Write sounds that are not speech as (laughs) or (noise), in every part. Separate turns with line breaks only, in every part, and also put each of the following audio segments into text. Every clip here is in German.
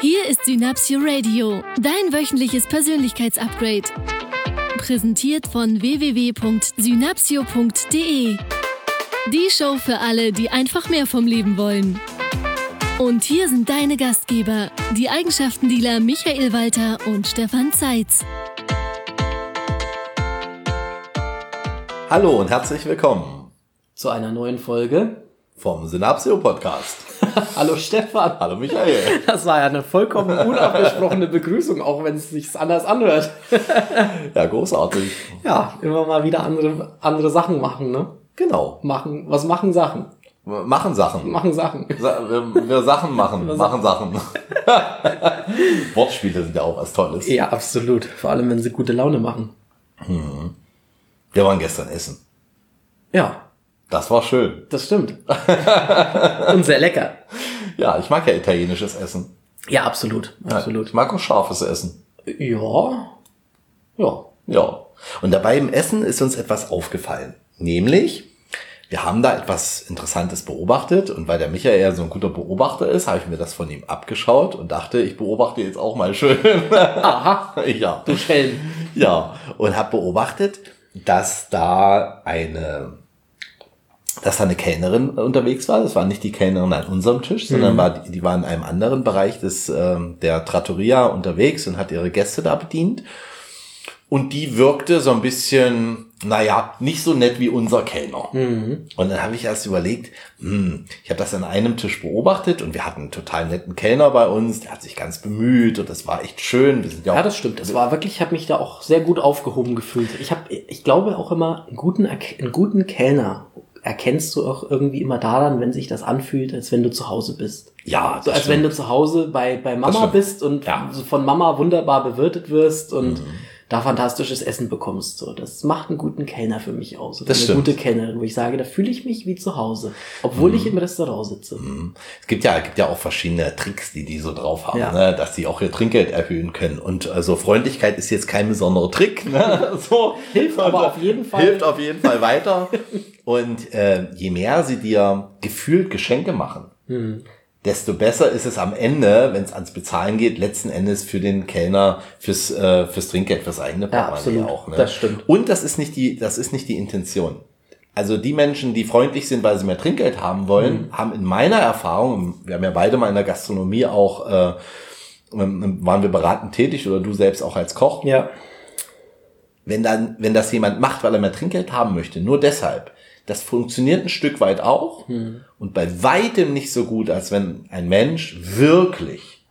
Hier ist Synapsio Radio, dein wöchentliches Persönlichkeitsupgrade. Präsentiert von www.synapsio.de. Die Show für alle, die einfach mehr vom Leben wollen. Und hier sind deine Gastgeber, die Eigenschaftendealer Michael Walter und Stefan Zeitz.
Hallo und herzlich willkommen
zu einer neuen Folge
vom Synapsio Podcast. (laughs)
Hallo Stefan.
Hallo Michael.
Das war ja eine vollkommen unabgesprochene Begrüßung, auch wenn es sich anders anhört. (laughs)
Ja, großartig.
Ja, immer mal wieder andere, andere Sachen machen, ne?
Genau.
Machen, was machen Sachen?
Machen Sachen.
Machen Sachen.
Sa wir, wir Sachen machen.
Wir
machen Sachen. (laughs) Wortspiele sind ja auch was Tolles.
Ja, absolut. Vor allem, wenn sie gute Laune machen.
Wir waren gestern essen.
Ja,
Das war schön.
das stimmt. (laughs) Und sehr lecker.
Ja, ich mag ja italienisches Essen.
Ja, absolut. Absolut.
Ich mag auch scharfes Essen.
Ja. Ja.
Ja. Und dabei im Essen ist uns etwas aufgefallen. Nämlich, wir haben da etwas Interessantes beobachtet und weil der Michael ja so ein guter Beobachter ist, habe ich mir das von ihm abgeschaut und dachte, ich beobachte jetzt auch mal schön.
Aha. (laughs)
ja.
Du Schelm.
Ja. Und habe beobachtet, dass da eine, dass da eine Kellnerin unterwegs war. Das war nicht die Kellnerin an unserem Tisch, sondern war, die, die war in einem anderen Bereich des, ähm, der Trattoria unterwegs und hat ihre Gäste da bedient. Und die wirkte so ein bisschen, naja, nicht so nett wie unser Kellner. Und dann habe ich erst überlegt, hm, ich habe das an einem Tisch beobachtet und wir hatten einen total netten Kellner bei uns, der hat sich ganz bemüht und das war echt schön. Wir sind ja,
Ja, das stimmt. Das war wirklich, ich habe mich da auch sehr gut aufgehoben gefühlt. Ich habe, ich glaube auch immer, einen guten, einen guten Kellner erkennst du auch irgendwie immer daran, wenn sich das anfühlt, als wenn du zu Hause bist.
ja,
So als wenn du zu Hause bei, bei Mama
stimmt.
bist und
Ja.
von Mama wunderbar bewirtet wirst und da fantastisches Essen bekommst. So, das macht einen guten Kellner für mich aus. Oder
Das
eine
stimmt.
gute Kellnerin, wo ich sage, da fühle ich mich wie zu Hause, obwohl ich im Restaurant sitze.
Es gibt ja, gibt ja auch verschiedene Tricks, die die so drauf haben,
Ja.
ne? dass sie auch ihr Trinkgeld erhöhen können. Und also Freundlichkeit ist jetzt kein besonderer Trick. Ne? (laughs) So,
Hilft aber auf jeden Fall.
Hilft auf jeden Fall weiter. Und äh, je mehr sie dir gefühlt Geschenke machen,
Hm.
Desto besser ist es am Ende, wenn es ans Bezahlen geht, letzten Endes für den Kellner, fürs, äh, fürs Trinkgeld, fürs eigene Portemonnaie
absolut.
auch. Ne?
Das stimmt.
Und das ist nicht die, das ist nicht die Intention. Also die Menschen, die freundlich sind, weil sie mehr Trinkgeld haben wollen,
Mhm.
haben in meiner Erfahrung, wir haben ja beide mal in der Gastronomie auch, äh, ähm, waren wir beratend tätig oder du selbst auch als Koch,
Ja.
wenn dann, wenn das jemand macht, weil er mehr Trinkgeld haben möchte, nur deshalb, das funktioniert ein Stück weit auch und bei weitem nicht so gut, als wenn ein Mensch wirklich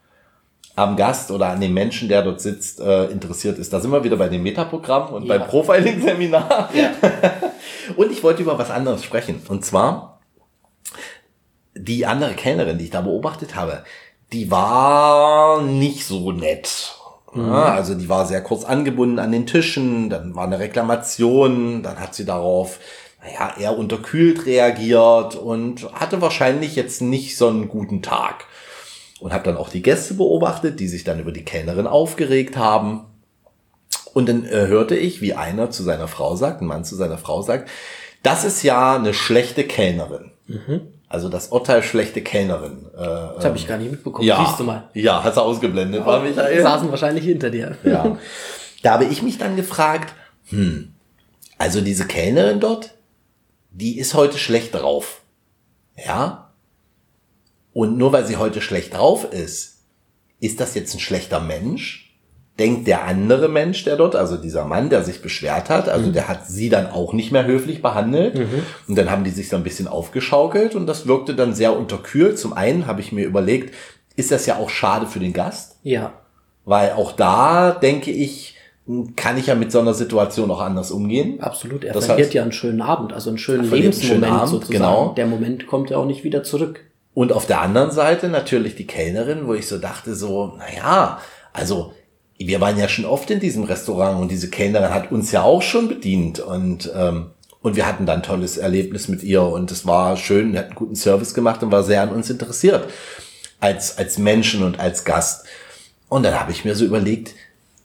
am Gast oder an dem Menschen, der dort sitzt, äh, interessiert ist. Da sind wir wieder bei dem Metaprogramm und
Ja.
beim Profiling-Seminar. (laughs)
Ja. (laughs)
Und ich wollte über was anderes sprechen. Und zwar die andere Kellnerin, die ich da beobachtet habe, die war nicht so nett. Ja, also die war sehr kurz angebunden an den Tischen, dann war eine Reklamation, dann hat sie darauf, naja, eher unterkühlt reagiert und hatte wahrscheinlich jetzt nicht so einen guten Tag. Und habe dann auch die Gäste beobachtet, die sich dann über die Kellnerin aufgeregt haben. Und dann äh, hörte ich, wie einer zu seiner Frau sagt, ein Mann zu seiner Frau sagt, das ist ja eine schlechte Kellnerin. Also das Urteil schlechte Kellnerin. Äh,
Das habe ich gar nicht mitbekommen.
ja,
Siehst du mal.
ja, hast du ausgeblendet, war
Die
Michael?
saßen wahrscheinlich hinter dir.
Ja. Da habe ich mich dann gefragt, hm, also diese Kellnerin dort, die ist heute schlecht drauf. Ja? Und nur weil sie heute schlecht drauf ist, ist das jetzt ein schlechter Mensch? Denkt der andere Mensch, der dort, also dieser Mann, der sich beschwert hat, also der hat sie dann auch nicht mehr höflich behandelt. Und dann haben die sich so ein bisschen aufgeschaukelt und das wirkte dann sehr unterkühlt. Zum einen habe ich mir überlegt, ist das ja auch schade für den Gast?
Ja.
Weil auch da denke ich, kann ich ja mit so einer Situation auch anders umgehen.
Absolut. Er
Das
verliert
heißt-
ja einen schönen Abend, also einen schönen
verliert einen schönen
Lebensmoment
Abend,
sozusagen.
genau.
Der Moment kommt ja auch nicht wieder zurück.
Und auf der anderen Seite natürlich die Kellnerin, wo ich so dachte, so, naja, also wir waren ja schon oft in diesem Restaurant und diese Kellnerin hat uns ja auch schon bedient und, ähm, und wir hatten dann ein tolles Erlebnis mit ihr und es war schön, wir hatten guten Service gemacht und war sehr an uns interessiert als, als Menschen und als Gast. Und dann habe ich mir so überlegt,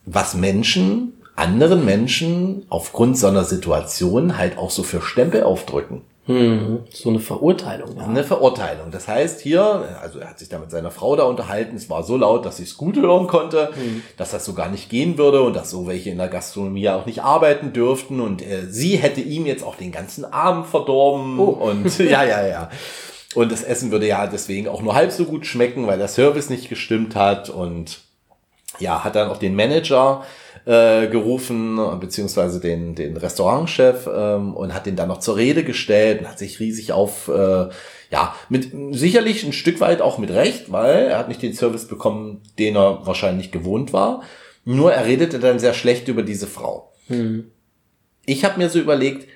was Menschen, anderen Menschen aufgrund so einer Situation halt auch so für Stempel aufdrücken.
Hm, so eine Verurteilung. Ja.
Eine Verurteilung. Das heißt hier, also er hat sich da mit seiner Frau da unterhalten, es war so laut, dass sie es gut hören konnte,
Hm.
dass das so gar nicht gehen würde und dass so welche in der Gastronomie auch nicht arbeiten dürften und äh, sie hätte ihm jetzt auch den ganzen Abend verdorben
Oh.
und (laughs) ja, ja, ja. Und das Essen würde ja deswegen auch nur halb so gut schmecken, weil der Service nicht gestimmt hat und ja, hat dann auch den Manager äh, gerufen, beziehungsweise den, den Restaurantchef ähm, und hat den dann noch zur Rede gestellt und hat sich riesig auf, äh, ja, mit sicherlich ein Stück weit auch mit Recht, weil er hat nicht den Service bekommen, den er wahrscheinlich gewohnt war. Nur er redete dann sehr schlecht über diese Frau.
Hm.
Ich habe mir so überlegt,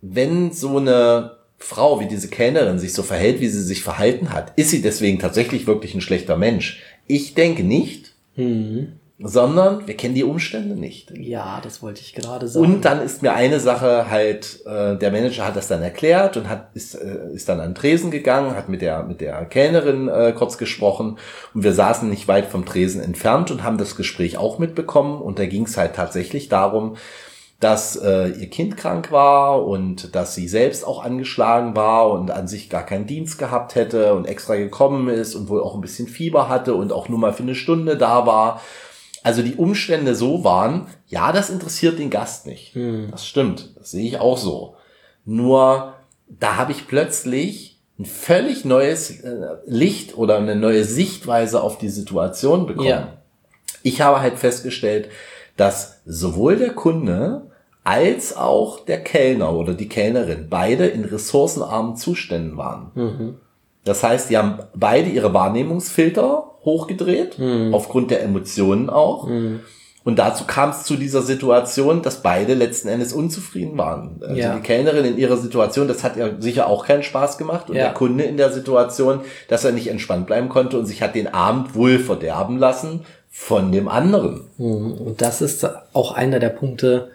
wenn so eine Frau wie diese Kellnerin sich so verhält, wie sie sich verhalten hat, ist sie deswegen tatsächlich wirklich ein schlechter Mensch? Ich denke nicht,
Hm.
sondern wir kennen die Umstände nicht.
Ja, das wollte ich gerade sagen.
Und dann ist mir eine Sache halt, äh, der Manager hat das dann erklärt und hat ist, äh, ist dann an den Tresen gegangen, hat mit der mit der Kellnerin äh, kurz gesprochen und wir saßen nicht weit vom Tresen entfernt und haben das Gespräch auch mitbekommen und da ging es halt tatsächlich darum, dass äh, ihr Kind krank war und dass sie selbst auch angeschlagen war und an sich gar keinen Dienst gehabt hätte und extra gekommen ist und wohl auch ein bisschen Fieber hatte und auch nur mal für eine Stunde da war. Also die Umstände so waren, ja, das interessiert den Gast nicht.
Hm.
Das stimmt, das sehe ich auch so. Nur da habe ich plötzlich ein völlig neues äh, Licht oder eine neue Sichtweise auf die Situation bekommen.
Ja.
Ich habe halt festgestellt, dass sowohl der Kunde als auch der Kellner oder die Kellnerin beide in ressourcenarmen Zuständen waren.
Mhm.
Das heißt, die haben beide ihre Wahrnehmungsfilter hochgedreht,
Mhm.
aufgrund der Emotionen auch.
Mhm.
Und dazu kam es zu dieser Situation, dass beide letzten Endes unzufrieden waren. Also
Ja.
die Kellnerin in ihrer Situation, das hat ihr sicher auch keinen Spaß gemacht. Und
Ja.
der Kunde in der Situation, dass er nicht entspannt bleiben konnte und sich hat den Abend wohl verderben lassen von dem anderen.
Mhm. Und das ist auch einer der Punkte,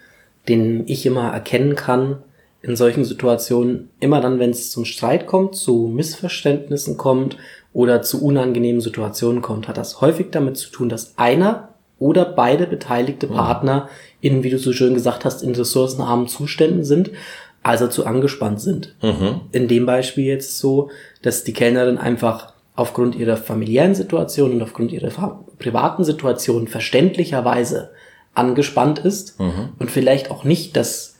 den ich immer erkennen kann in solchen Situationen. Immer dann, wenn es zum Streit kommt, zu Missverständnissen kommt oder zu unangenehmen Situationen kommt, hat das häufig damit zu tun, dass einer oder beide beteiligte Partner in, wie du so schön gesagt hast, in ressourcenarmen Zuständen sind, also zu angespannt sind. In dem Beispiel jetzt so, dass die Kellnerin einfach aufgrund ihrer familiären Situation und aufgrund ihrer privaten Situation verständlicherweise angespannt ist und vielleicht auch nicht das,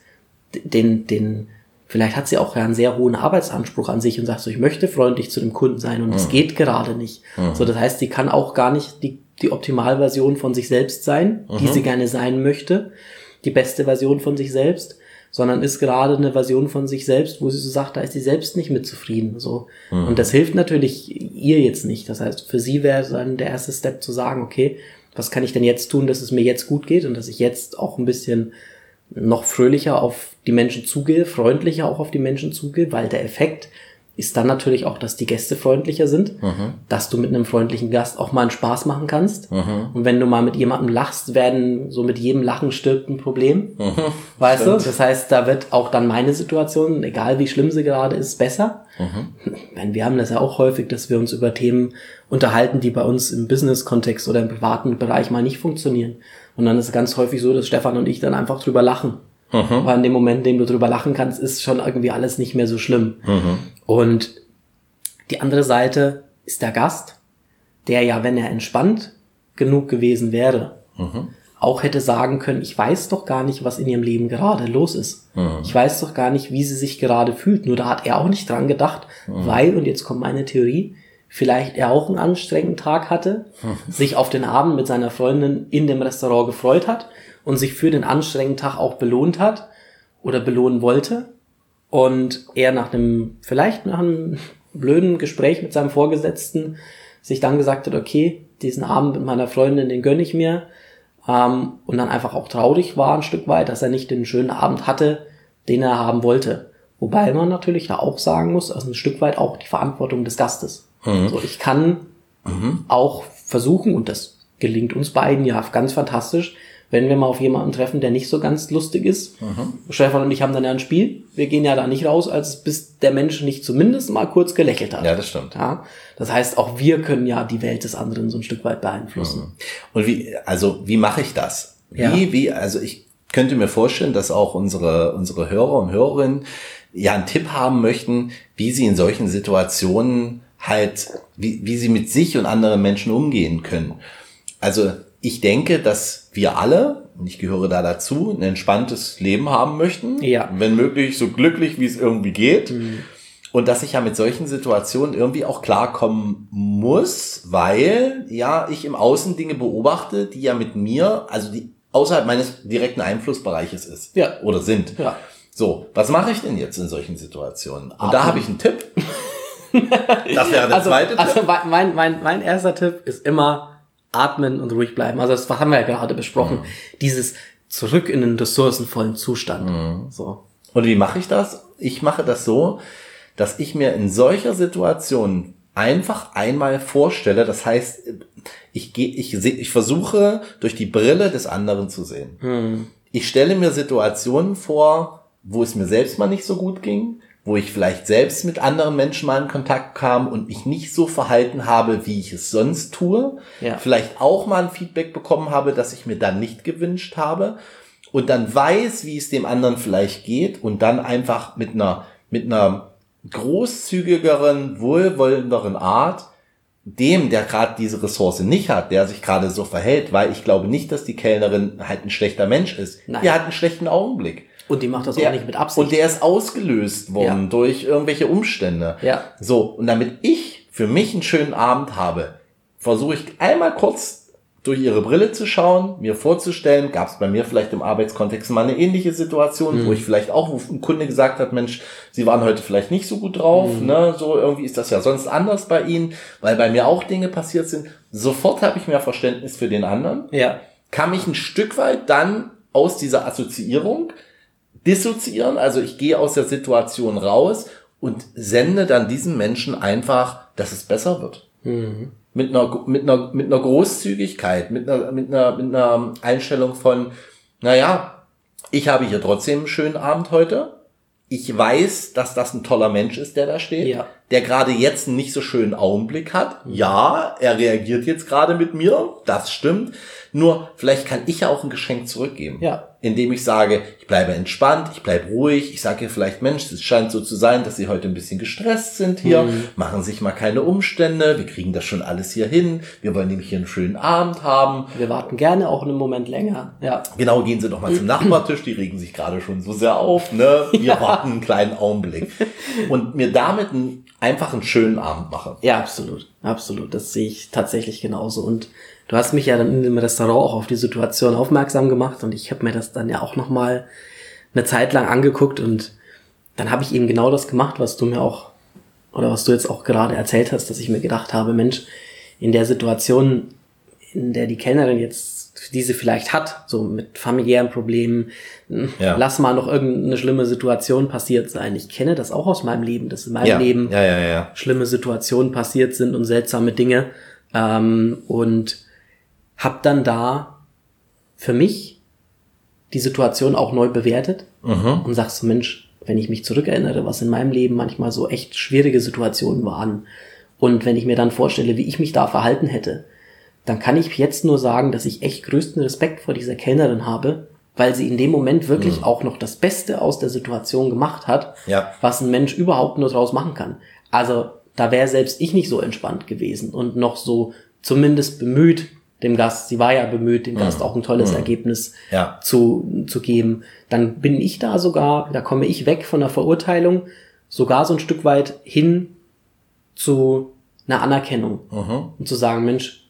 den, den, vielleicht hat sie auch einen sehr hohen Arbeitsanspruch an sich und sagt so, ich möchte freundlich zu dem Kunden sein und es geht gerade nicht. So, das heißt, sie kann auch gar nicht die, die Optimalversion von sich selbst sein, die sie gerne sein möchte, die beste Version von sich selbst, sondern ist gerade eine Version von sich selbst, wo sie so sagt, da ist sie selbst nicht mit zufrieden, so. Und das hilft natürlich ihr jetzt nicht. Das heißt, für sie wäre dann der erste Step zu sagen, okay, was kann ich denn jetzt tun, dass es mir jetzt gut geht und dass ich jetzt auch ein bisschen noch fröhlicher auf die Menschen zugehe, freundlicher auch auf die Menschen zugehe, weil der Effekt ist dann natürlich auch, dass die Gäste freundlicher sind, dass du mit einem freundlichen Gast auch mal einen Spaß machen kannst. Und wenn du mal mit jemandem lachst, werden so mit jedem Lachen stirbt ein Problem. Weißt du? Das heißt, da wird auch dann meine Situation, egal wie schlimm sie gerade ist, besser. Ich meine, wir haben das ja auch häufig, dass wir uns über Themen unterhalten, die bei uns im Business-Kontext oder im privaten Bereich mal nicht funktionieren. Und dann ist es ganz häufig so, dass Stefan und ich dann einfach drüber lachen. Weil in dem Moment, in dem du drüber lachen kannst, ist schon irgendwie alles nicht mehr so schlimm. Und die andere Seite ist der Gast, der ja, wenn er entspannt genug gewesen wäre, auch hätte sagen können, ich weiß doch gar nicht, was in ihrem Leben gerade los ist. Ich weiß doch gar nicht, wie sie sich gerade fühlt. Nur da hat er auch nicht dran gedacht, weil, und jetzt kommt meine Theorie, vielleicht er auch einen anstrengenden Tag hatte, sich auf den Abend mit seiner Freundin in dem Restaurant gefreut hat und sich für den anstrengenden Tag auch belohnt hat oder belohnen wollte und er nach einem, vielleicht nach einem blöden Gespräch mit seinem Vorgesetzten sich dann gesagt hat, okay, diesen Abend mit meiner Freundin, den gönne ich mir. Ähm, und dann einfach auch traurig war ein Stück weit, dass er nicht den schönen Abend hatte, den er haben wollte. Wobei man natürlich da auch sagen muss, also ein Stück weit auch die Verantwortung des Gastes. So, ich kann auch versuchen, und das gelingt uns beiden ja ganz fantastisch, wenn wir mal auf jemanden treffen, der nicht so ganz lustig ist. Stefan und ich haben dann ja ein Spiel. Wir gehen ja da nicht raus, als bis der Mensch nicht zumindest mal kurz gelächelt hat.
Ja, das stimmt.
Ja, das heißt, auch wir können ja die Welt des anderen so ein Stück weit beeinflussen.
Und wie, also wie mache ich das? Wie,
Ja.
wie, also ich könnte mir vorstellen, dass auch unsere, unsere Hörer und Hörerinnen ja einen Tipp haben möchten, wie sie in solchen Situationen halt, wie, wie sie mit sich und anderen Menschen umgehen können. Also ich denke, dass wir alle, und ich gehöre da dazu, ein entspanntes Leben haben möchten.
Ja.
Wenn möglich, so glücklich, wie es irgendwie geht. Und dass ich ja mit solchen Situationen irgendwie auch klarkommen muss, weil ja ich im Außen Dinge beobachte, die ja mit mir, also die außerhalb meines direkten Einflussbereiches ist.
Ja.
Oder sind.
Ja.
So, was mache ich denn jetzt in solchen Situationen? Und
Atmen.
da habe ich einen Tipp. (laughs) Das wäre der
also,
zweite Tipp.
also mein, mein, mein erster Tipp ist immer atmen und ruhig bleiben. Also das haben wir ja gerade besprochen. Dieses zurück in den ressourcenvollen Zustand. So.
Und wie mache ich das? Ich mache das so, dass ich mir in solcher Situation einfach einmal vorstelle, das heißt, ich gehe, ich sehe, ich versuche durch die Brille des anderen zu sehen. Ich stelle mir Situationen vor, wo es mir selbst mal nicht so gut ging, wo ich vielleicht selbst mit anderen Menschen mal in Kontakt kam und mich nicht so verhalten habe, wie ich es sonst tue.
Ja.
Vielleicht auch mal ein Feedback bekommen habe, das ich mir dann nicht gewünscht habe. Und dann weiß, wie es dem anderen vielleicht geht und dann einfach mit einer, mit einer großzügigeren, wohlwollenderen Art dem, der gerade diese Ressource nicht hat, der sich gerade so verhält, weil ich glaube nicht, dass die Kellnerin halt ein schlechter Mensch ist.
Nein.
Die hat einen schlechten Augenblick.
Und die macht das
Der,
auch nicht mit Absicht.
Und der ist ausgelöst worden
Ja.
durch irgendwelche Umstände.
Ja.
So, und damit ich für mich einen schönen Abend habe, versuche ich einmal kurz durch ihre Brille zu schauen, mir vorzustellen, gab es bei mir vielleicht im Arbeitskontext mal eine ähnliche Situation, wo ich vielleicht auch, wo ein Kunde gesagt hat, Mensch, Sie waren heute vielleicht nicht so gut drauf, ne, so irgendwie ist das ja sonst anders bei Ihnen, weil bei mir auch Dinge passiert sind. Sofort habe ich mehr Verständnis für den anderen
ja.
kann mich ein Stück weit dann aus dieser Assoziierung dissoziieren. Also ich gehe aus der Situation raus und sende dann diesem Menschen einfach, dass es besser wird. Mit einer, mit einer, mit einer Großzügigkeit, mit einer, mit einer, mit einer Einstellung von, naja, ich habe hier trotzdem einen schönen Abend heute. Ich weiß, dass das ein toller Mensch ist, der da steht,
Ja.
der gerade jetzt einen nicht so schönen Augenblick hat. Ja, er reagiert jetzt gerade mit mir, das stimmt. Nur vielleicht kann ich ja auch ein Geschenk zurückgeben.
Ja.
Indem ich sage, ich bleibe entspannt, ich bleibe ruhig, ich sage ihr vielleicht, Mensch, es scheint so zu sein, dass sie heute ein bisschen gestresst sind hier, machen sich mal keine Umstände, wir kriegen das schon alles hier hin, wir wollen nämlich hier einen schönen Abend haben.
Wir warten gerne auch einen Moment länger. Ja.
Genau, gehen Sie doch mal zum Nachbartisch, die regen sich gerade schon so sehr auf, ne? Wir warten einen kleinen Augenblick. Und mir damit einen, einfach einen schönen Abend mache.
Ja, absolut. Absolut. Das sehe ich tatsächlich genauso. Und du hast mich ja dann in dem Restaurant auch auf die Situation aufmerksam gemacht und ich habe mir das dann ja auch nochmal eine Zeit lang angeguckt und dann habe ich eben genau das gemacht, was du mir auch, oder was du jetzt auch gerade erzählt hast, dass ich mir gedacht habe, Mensch, in der Situation, in der die Kellnerin jetzt diese vielleicht hat, so mit familiären Problemen,
Ja.
lass mal noch irgendeine schlimme Situation passiert sein. Ich kenne das auch aus meinem Leben, dass in meinem
Ja,
Leben
ja.
schlimme Situationen passiert sind und seltsame Dinge. Ähm, und habe dann da für mich die Situation auch neu bewertet und sagst so, Mensch, wenn ich mich zurückerinnere, was in meinem Leben manchmal so echt schwierige Situationen waren und wenn ich mir dann vorstelle, wie ich mich da verhalten hätte, dann kann ich jetzt nur sagen, dass ich echt größten Respekt vor dieser Kellnerin habe, weil sie in dem Moment wirklich auch noch das Beste aus der Situation gemacht hat,
Ja.
was ein Mensch überhaupt nur draus machen kann. Also da wäre selbst ich nicht so entspannt gewesen und noch so zumindest bemüht, dem Gast, sie war ja bemüht, dem Gast auch ein tolles Ergebnis
Ja.
zu, zu geben. Dann bin ich da sogar, da komme ich weg von der Verurteilung, sogar so ein Stück weit hin zu einer Anerkennung. Und zu sagen, Mensch,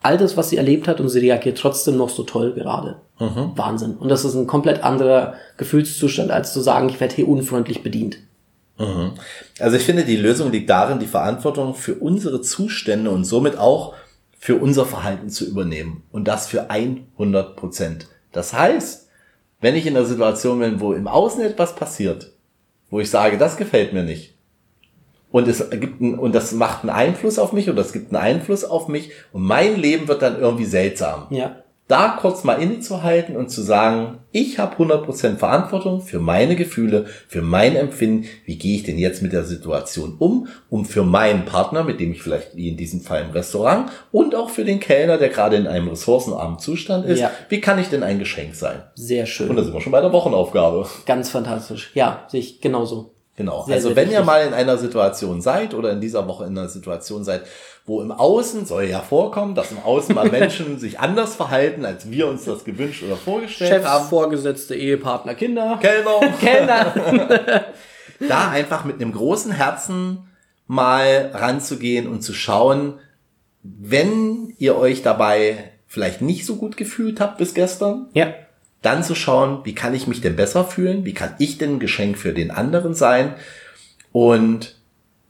all das, was sie erlebt hat und sie reagiert trotzdem noch so toll gerade. Wahnsinn. Und das ist ein komplett anderer Gefühlszustand, als zu sagen, ich werde hier unfreundlich bedient.
Also ich finde, die Lösung liegt darin, die Verantwortung für unsere Zustände und somit auch für unser Verhalten zu übernehmen. Und das für 100 Prozent. Das heißt, wenn ich in einer Situation bin, wo im Außen etwas passiert, wo ich sage, das gefällt mir nicht, und es gibt einen, und das macht einen Einfluss auf mich oder es gibt einen Einfluss auf mich und mein Leben wird dann irgendwie seltsam.
Ja.
Da kurz mal innezuhalten und zu sagen, ich habe 100% Verantwortung für meine Gefühle, für mein Empfinden. Wie gehe ich denn jetzt mit der Situation um? Um für meinen Partner, mit dem ich vielleicht wie in diesem Fall im Restaurant und auch für den Kellner, der gerade in einem ressourcenarmen Zustand ist,
Ja.
wie kann ich denn ein Geschenk sein?
Sehr schön.
Und da sind wir schon bei der Wochenaufgabe.
Ganz fantastisch. Ja, sehe ich genauso.
Genau.
Sehr,
also
sehr
wenn ihr
wichtig.
mal in einer Situation seid oder in dieser Woche in einer Situation seid, wo im Außen soll ja vorkommen, dass im Außen mal (laughs) Menschen sich anders verhalten, als wir uns das gewünscht oder vorgestellt
Chefs,
haben.
Vorgesetzte, Ehepartner, Kinder.
Kellner. (laughs)
Kellner. (laughs)
da einfach mit einem großen Herzen mal ranzugehen und zu schauen, wenn ihr euch dabei vielleicht nicht so gut gefühlt habt bis gestern,
ja.
dann zu schauen, wie kann ich mich denn besser fühlen? Wie kann ich denn ein Geschenk für den anderen sein? Und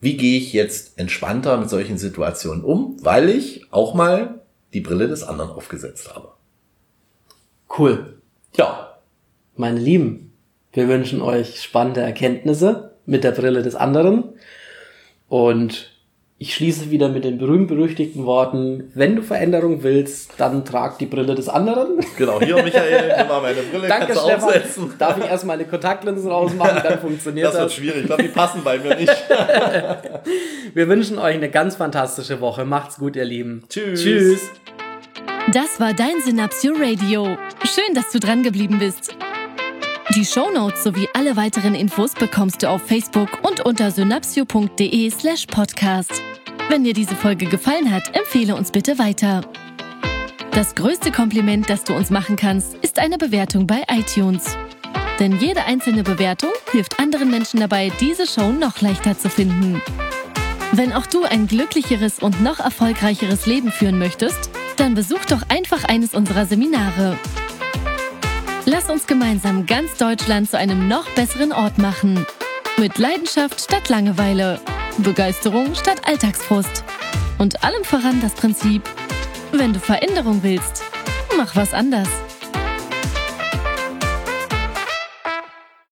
wie gehe ich jetzt entspannter mit solchen Situationen um, weil ich auch mal die Brille des anderen aufgesetzt habe.
Cool.
Ja,
Meine Lieben, wir wünschen euch spannende Erkenntnisse mit der Brille des anderen. Und ich schließe wieder mit den berühmt-berüchtigten Worten, wenn du Veränderung willst, dann trag die Brille des anderen.
genau. Hier, Michael, nimm mal meine Brille,
Danke,
kannst du
Stefan.
aufsetzen.
Darf ich erst meine Kontaktlinsen rausmachen, dann funktioniert
Das
das.
wird schwierig. Ich glaube, die passen bei mir nicht. (laughs)
Wir wünschen euch eine ganz fantastische Woche. Macht's gut, ihr Lieben.
Tschüss.
Tschüss.
Das war dein Synapsio Radio. Schön, dass du dran geblieben bist. Die Shownotes sowie alle weiteren Infos bekommst du auf Facebook und unter synapsio.de slash podcast. Wenn dir diese Folge gefallen hat, empfehle uns bitte weiter. Das größte Kompliment, das du uns machen kannst, ist eine Bewertung bei iTunes. Denn jede einzelne Bewertung hilft anderen Menschen dabei, diese Show noch leichter zu finden. Wenn auch du ein glücklicheres und noch erfolgreicheres Leben führen möchtest, dann besuch doch einfach eines unserer Seminare. Lass uns gemeinsam ganz Deutschland zu einem noch besseren Ort machen. Mit Leidenschaft statt Langeweile, Begeisterung statt Alltagsfrust und allem voran das Prinzip, wenn du Veränderung willst, mach was anders.